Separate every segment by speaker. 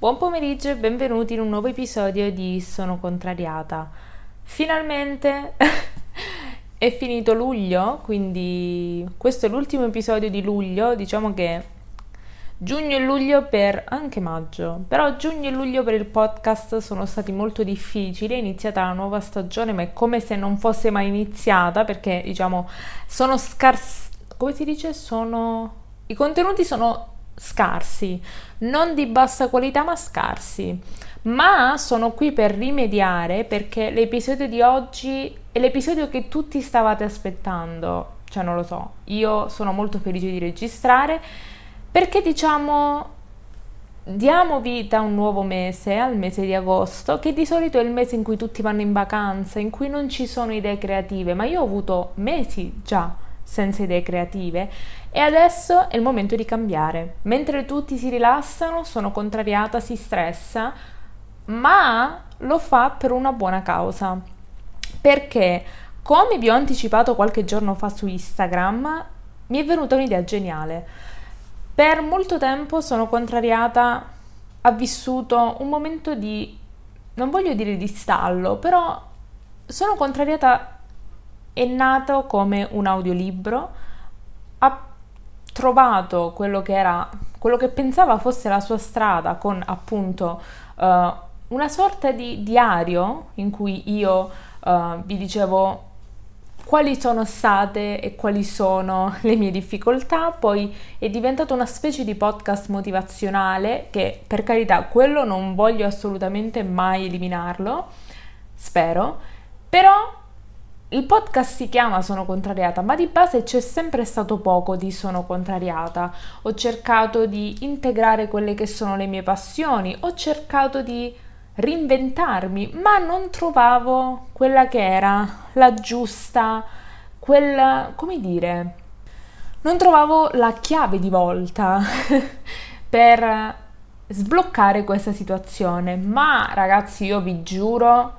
Speaker 1: Buon pomeriggio e benvenuti in un nuovo episodio di Sono contrariata. Finalmente è finito luglio, quindi questo è l'ultimo episodio di luglio, diciamo che giugno e luglio per anche maggio, però giugno e luglio per il podcast sono stati molto difficili, è iniziata la nuova stagione, ma è come se non fosse mai iniziata perché diciamo sono scarsi, come si dice? Sono i contenuti sono scarsi, non di bassa qualità ma scarsi. Ma sono qui per rimediare perché l'episodio di oggi è l'episodio che tutti stavate aspettando. Cioè, non lo so, io sono molto felice di registrare perché diciamo diamo vita a un nuovo mese, al mese di agosto, che di solito è il mese in cui tutti vanno in vacanza, in cui non ci sono idee creative, ma io ho avuto mesi già senza idee creative e adesso è il momento di cambiare. Mentre tutti si rilassano, sono contrariata, si stressa, ma lo fa per una buona causa. Perché, come vi ho anticipato qualche giorno fa su Instagram, mi è venuta un'idea geniale. Per molto tempo sono contrariata, ha vissuto un momento di, non voglio dire di stallo, però sono contrariata è nato come un audiolibro, trovato quello che era, quello che pensava fosse la sua strada con appunto uh, una sorta di diario in cui io uh, vi dicevo quali sono state e quali sono le mie difficoltà, poi è diventato una specie di podcast motivazionale che per carità quello non voglio assolutamente mai eliminarlo, spero, però il podcast si chiama Sono contrariata, ma di base c'è sempre stato poco di Sono contrariata. Ho cercato di integrare quelle che sono le mie passioni, ho cercato di reinventarmi, ma non trovavo quella che era la giusta, quella, come dire, non trovavo la chiave di volta per sbloccare questa situazione. Ma ragazzi, io vi giuro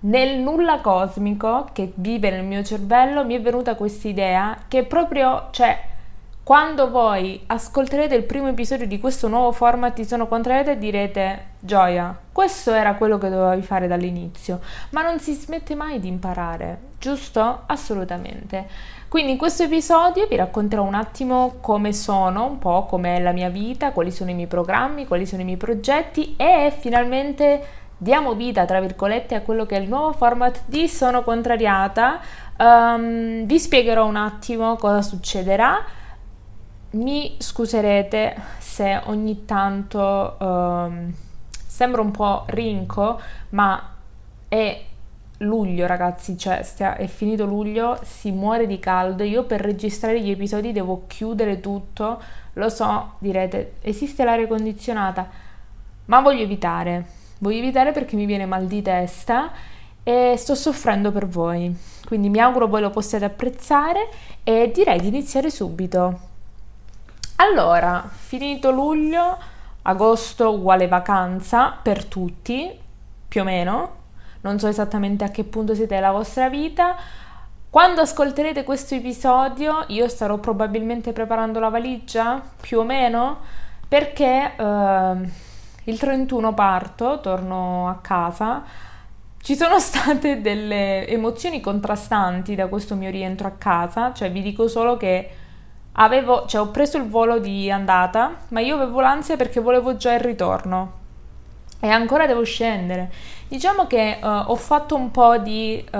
Speaker 1: nel nulla cosmico che vive nel mio cervello mi è venuta questa idea che proprio, cioè, quando voi ascolterete il primo episodio di questo nuovo format di Sono Contrariata direte Gioia, questo era quello che dovevi fare dall'inizio, ma non si smette mai di imparare, giusto? Assolutamente. Quindi in questo episodio vi racconterò un attimo come sono, un po' com'è la mia vita, quali sono i miei programmi, quali sono i miei progetti e finalmente diamo vita, tra virgolette, a quello che è il nuovo format di Sono Contrariata. Um, vi spiegherò un attimo cosa succederà. Mi scuserete se ogni tanto um, sembra un po' rinco, ma è luglio, ragazzi, cioè stia, è finito luglio, si muore di caldo. Io per registrare gli episodi devo chiudere tutto. Lo so, direte, esiste l'aria condizionata, ma voglio evitare Voglio evitare perché mi viene mal di testa e sto soffrendo per voi. Quindi mi auguro voi lo possiate apprezzare e direi di iniziare subito. Allora, finito luglio, agosto uguale vacanza per tutti, più o meno. Non so esattamente a che punto siete nella vostra vita. Quando ascolterete questo episodio io starò probabilmente preparando la valigia, più o meno, perché... Uh, il 31 parto, torno a casa. Ci sono state delle emozioni contrastanti da questo mio rientro a casa, cioè vi dico solo che avevo, cioè ho preso il volo di andata, ma io avevo l'ansia perché volevo già il ritorno e ancora devo scendere. Diciamo che uh, ho fatto un po' di uh,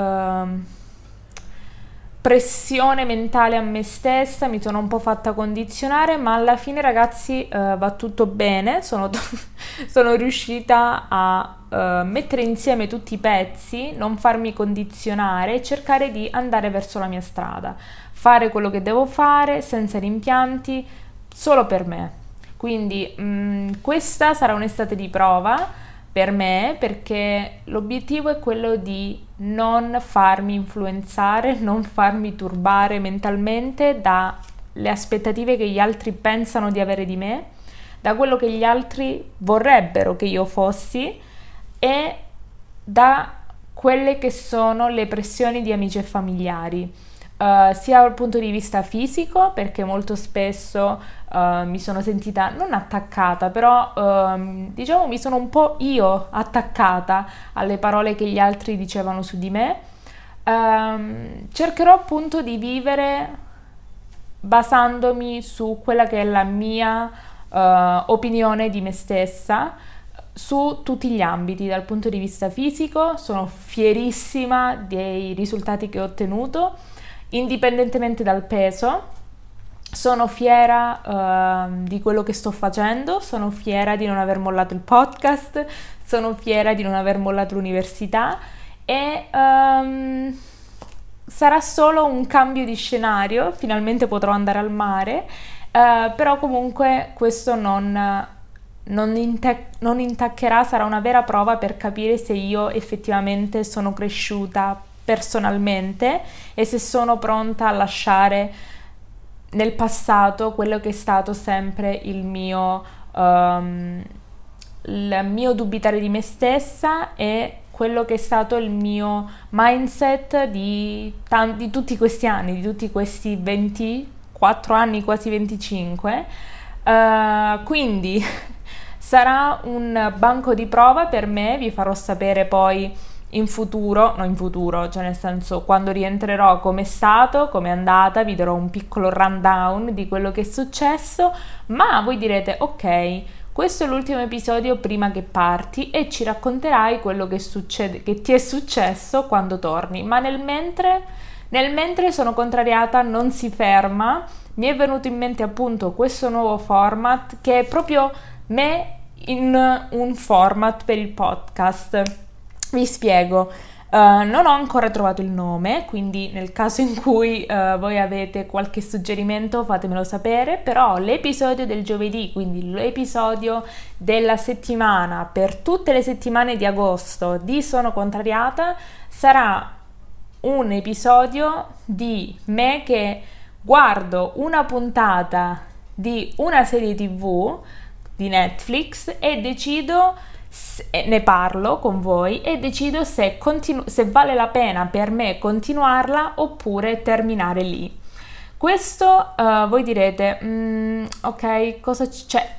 Speaker 1: pressione mentale a me stessa, mi sono un po' fatta condizionare, ma alla fine ragazzi uh, va tutto bene, sono, sono riuscita a uh, mettere insieme tutti i pezzi, non farmi condizionare e cercare di andare verso la mia strada, fare quello che devo fare senza rimpianti, solo per me. Quindi mh, mm, questa sarà un'estate di prova per me perché l'obiettivo è quello di non farmi influenzare, non farmi turbare mentalmente dalle aspettative che gli altri pensano di avere di me, da quello che gli altri vorrebbero che io fossi e da quelle che sono le pressioni di amici e familiari. Uh, sia dal punto di vista fisico, perché molto spesso uh, mi sono sentita non attaccata, però uh, diciamo mi sono un po' io attaccata alle parole che gli altri dicevano su di me. Ehm, cercherò appunto di vivere basandomi su quella che è la mia uh, opinione di me stessa su tutti gli ambiti, dal punto di vista fisico sono fierissima dei risultati che ho ottenuto, indipendentemente dal peso. Sono fiera uh, di quello che sto facendo, sono fiera di non aver mollato il podcast, sono fiera di non aver mollato l'università e um, sarà solo un cambio di scenario, finalmente potrò andare al mare Uh, però comunque questo non, non, inte- non intaccherà, sarà una vera prova per capire se io effettivamente sono cresciuta personalmente e se sono pronta a lasciare nel passato quello che è stato sempre il mio, um, il mio dubitare di me stessa e quello che è stato il mio mindset di, t- di tutti questi anni, di tutti questi 20 4 anni, quasi 25. Uh, eh, quindi sarà un banco di prova per me, vi farò sapere poi in futuro, no in futuro, cioè nel senso quando rientrerò come è stato, come è andata, vi darò un piccolo rundown di quello che è successo, ma voi direte ok, questo è l'ultimo episodio prima che parti e ci racconterai quello che, succede, che ti è successo quando torni, ma nel mentre nel mentre sono contrariata non si ferma, mi è venuto in mente appunto questo nuovo format che è proprio me in un format per il podcast. Vi spiego. Uh, non ho ancora trovato il nome, quindi nel caso in cui uh, voi avete qualche suggerimento fatemelo sapere, però l'episodio del giovedì, quindi l'episodio della settimana per tutte le settimane di agosto di Sono Contrariata sarà un episodio di me che guardo una puntata di una serie tv di Netflix e decido ne parlo con voi e decido se, continu- se vale la pena per me continuarla oppure terminare lì. Questo uh, voi direte, mm, ok, cosa c'è? Cioè,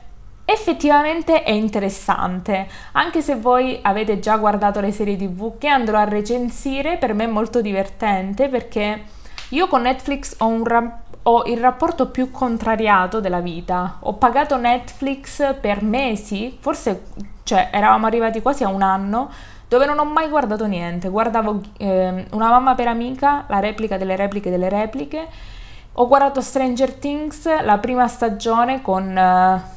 Speaker 1: effettivamente è interessante, anche se voi avete già guardato le serie tv che andrò a recensire, per me è molto divertente perché io con Netflix ho, ra- ho il rapporto più contrariato della vita. Ho pagato Netflix per mesi, forse cioè, eravamo arrivati quasi a un anno dove non ho mai guardato niente. Guardavo eh, Una mamma per amica, la replica delle repliche delle repliche. Ho guardato Stranger Things, la prima stagione con... Eh,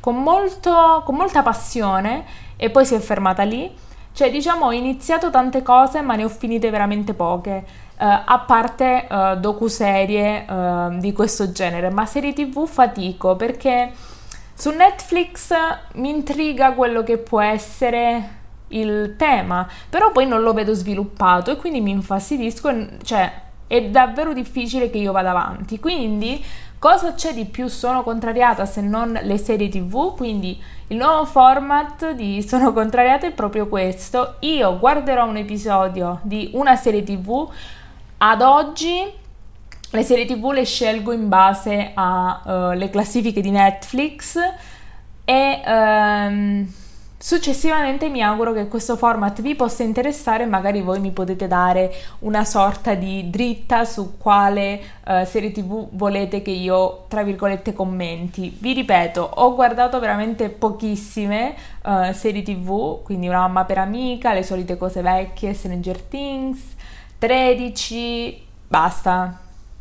Speaker 1: con, molto, con molta passione e poi si è fermata lì. Cioè, diciamo, ho iniziato tante cose, ma ne ho finite veramente poche. Uh, a parte uh, docuserie uh, di questo genere, ma serie tv fatico perché su Netflix mi intriga quello che può essere il tema, però poi non lo vedo sviluppato e quindi mi infastidisco, cioè è davvero difficile che io vada avanti. Quindi Cosa c'è di più Sono contrariata se non le serie tv? Quindi il nuovo format di Sono contrariata è proprio questo. Io guarderò un episodio di una serie tv. Ad oggi le serie tv le scelgo in base alle uh, classifiche di Netflix e... Um, Successivamente mi auguro che questo format vi possa interessare e magari voi mi potete dare una sorta di dritta su quale uh, serie tv volete che io, tra virgolette, commenti. Vi ripeto, ho guardato veramente pochissime uh, serie tv, quindi una mamma per amica, le solite cose vecchie, Stranger Things, 13, basta,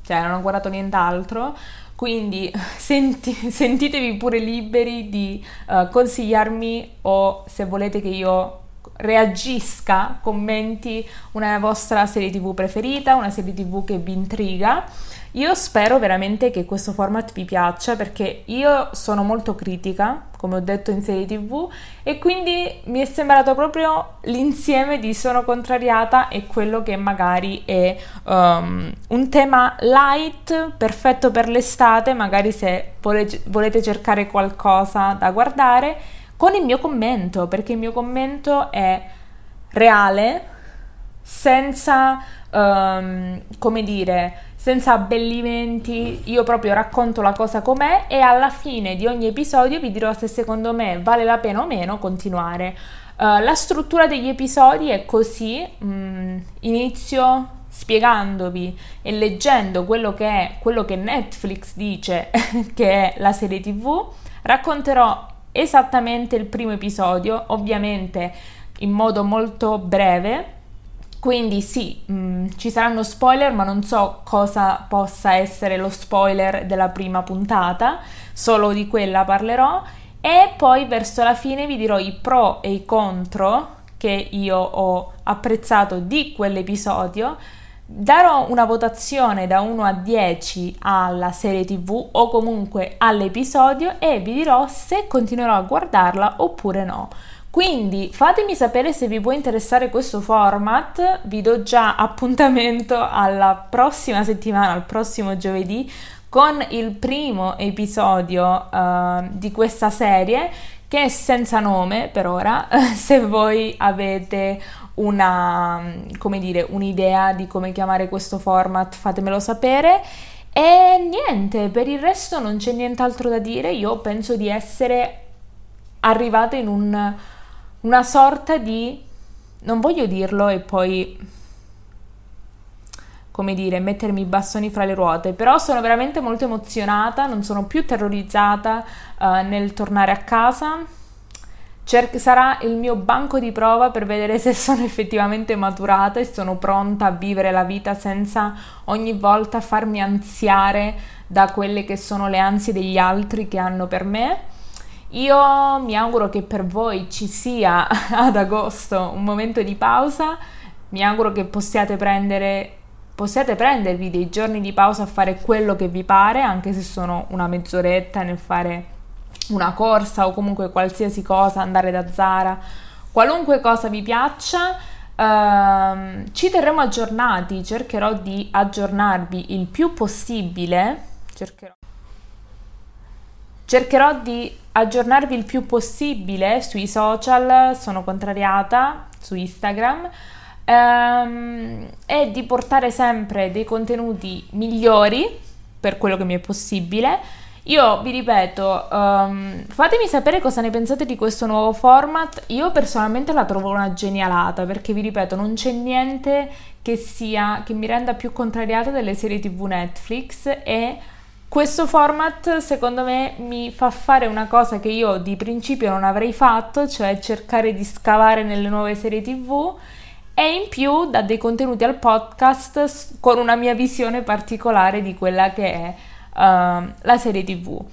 Speaker 1: cioè non ho guardato nient'altro. Quindi senti, sentitevi pure liberi di uh, consigliarmi o se volete che io reagisca, commenti una vostra serie tv preferita, una serie tv che vi intriga io spero veramente che questo format vi piaccia perché io sono molto critica, come ho detto in serie tv, e quindi mi è sembrato proprio l'insieme di sono contrariata e quello che magari è um, un tema light, perfetto per l'estate, magari se vole- volete cercare qualcosa da guardare, con il mio commento, perché il mio commento è reale, senza um, come dire, senza abbellimenti, io proprio racconto la cosa com'è e alla fine di ogni episodio vi dirò se secondo me vale la pena o meno continuare. Uh, la struttura degli episodi è così, mm, inizio spiegandovi e leggendo quello che è quello che Netflix dice che è la serie TV, racconterò esattamente il primo episodio, ovviamente in modo molto breve. Quindi sì, mh, mm, ci saranno spoiler, ma non so cosa possa essere lo spoiler della prima puntata, solo di quella parlerò. E poi verso la fine vi dirò i pro e i contro che io ho apprezzato di quell'episodio. Darò una votazione da 1 a 10 alla serie tv o comunque all'episodio e vi dirò se continuerò a guardarla oppure no. Quindi fatemi sapere se vi può interessare questo format, vi do già appuntamento alla prossima settimana, al prossimo giovedì, con il primo episodio uh, di questa serie che è senza nome per ora, se voi avete una, dire, un'idea di come chiamare questo format, fatemelo sapere. E niente, per il resto non c'è nient'altro da dire. Io penso di essere arrivata in un, una sorta di... non voglio dirlo e poi come dire, mettermi i bastoni fra le ruote, però sono veramente molto emozionata, non sono più terrorizzata uh, nel tornare a casa Cer- sarà il mio banco di prova per vedere se sono effettivamente maturata e sono pronta a vivere la vita senza ogni volta farmi ansiare da quelle che sono le ansie degli altri che hanno per me. Io mi auguro che per voi ci sia ad agosto un momento di pausa, mi auguro che possiate prendere possiate prendervi dei giorni di pausa a fare quello che vi pare, anche se sono una mezz'oretta nel fare una corsa o comunque qualsiasi cosa, andare da Zara, qualunque cosa vi piaccia. Uh, ci terremo aggiornati, cercherò di aggiornarvi il più possibile. Cercherò. Cercherò di aggiornarvi il più possibile sui social, sono contrariata su Instagram um, e di portare sempre dei contenuti migliori per quello che mi è possibile io vi ripeto, um, fatemi sapere cosa ne pensate di questo nuovo format. Io personalmente la trovo una genialata perché vi ripeto, non c'è niente che sia che mi renda più contrariata delle serie TV Netflix e questo format secondo me mi fa fare una cosa che io di principio non avrei fatto, cioè cercare di scavare nelle nuove serie TV e in più dà dei contenuti al podcast con una mia visione particolare di quella che è uh, la serie tv.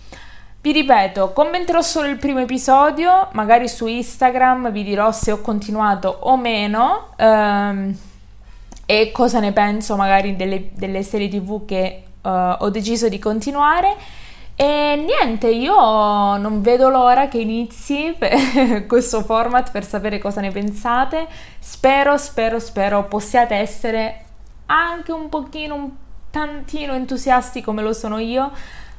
Speaker 1: Vi ripeto, commenterò solo il primo episodio, magari su Instagram vi dirò se ho continuato o meno um, e cosa ne penso magari delle, delle serie tv che uh, ho deciso di continuare. E niente, io non vedo l'ora che inizi questo format per sapere cosa ne pensate. Spero, spero, spero possiate essere anche un pochino, un tantino entusiasti come lo sono io,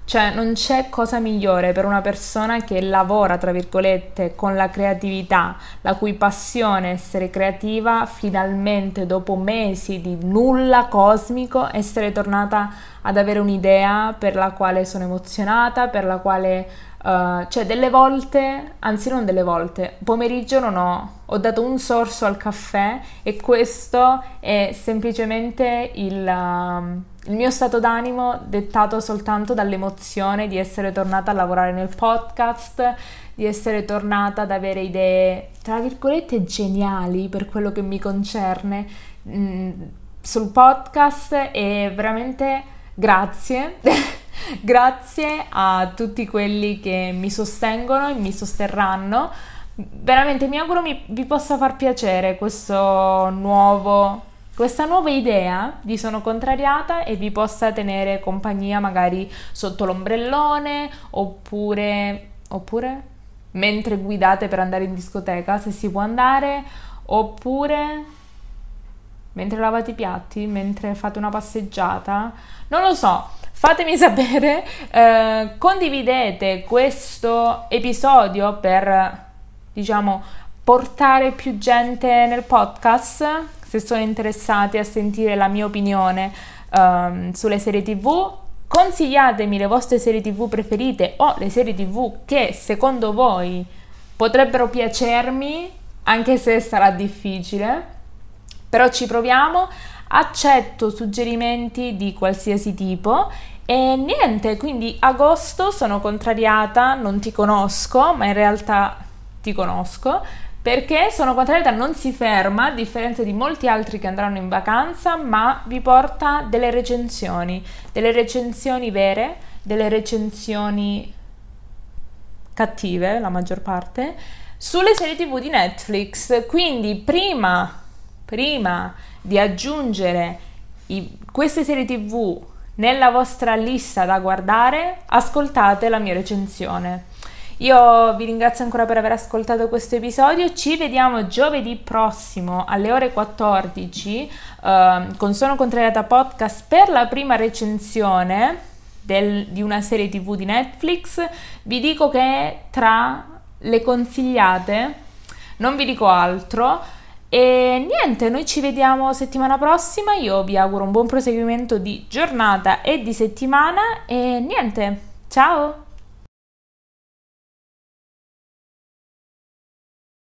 Speaker 1: cioè non c'è cosa migliore per una persona che lavora, tra virgolette, con la creatività, la cui passione essere creativa, finalmente dopo mesi di nulla cosmico, essere tornata ad avere un'idea per la quale sono emozionata, per la quale Uh, cioè delle volte, anzi non delle volte, pomeriggio non ho, ho dato un sorso al caffè e questo è semplicemente il, uh, il mio stato d'animo dettato soltanto dall'emozione di essere tornata a lavorare nel podcast, di essere tornata ad avere idee, tra virgolette, geniali per quello che mi concerne mm, sul podcast e veramente grazie. Grazie a tutti quelli che mi sostengono e mi sosterranno. Veramente mi auguro mi, vi possa far piacere nuovo, questa nuova idea di Sono Contrariata e vi possa tenere compagnia magari sotto l'ombrellone oppure, oppure mentre guidate per andare in discoteca, se si può andare, oppure mentre lavate i piatti, mentre fate una passeggiata. Non lo so, Fatemi sapere, eh, condividete questo episodio per, diciamo, portare più gente nel podcast. se sono interessati a sentire la mia opinione um, sulle serie tv. Consigliatemi le vostre serie tv preferite o le serie tv che secondo voi potrebbero piacermi, anche se sarà difficile. Però ci proviamo. Accetto suggerimenti di qualsiasi tipo e niente, quindi agosto sono contrariata, non ti conosco, ma in realtà ti conosco perché sono contrariata non si ferma, a differenza di molti altri che andranno in vacanza, ma vi porta delle recensioni, delle recensioni vere, delle recensioni cattive, la maggior parte, sulle serie tv di Netflix. Quindi prima, prima di aggiungere i, queste serie tv nella vostra lista da guardare, ascoltate la mia recensione. Io vi ringrazio ancora per aver ascoltato questo episodio, ci vediamo giovedì prossimo alle ore 14 uh, con Sono Contrariata Podcast per la prima recensione del, di una serie tv di Netflix. Vi dico che tra le consigliate, non vi dico altro, e niente, noi ci vediamo settimana prossima. Io vi auguro un buon proseguimento di giornata e di settimana. E niente, ciao!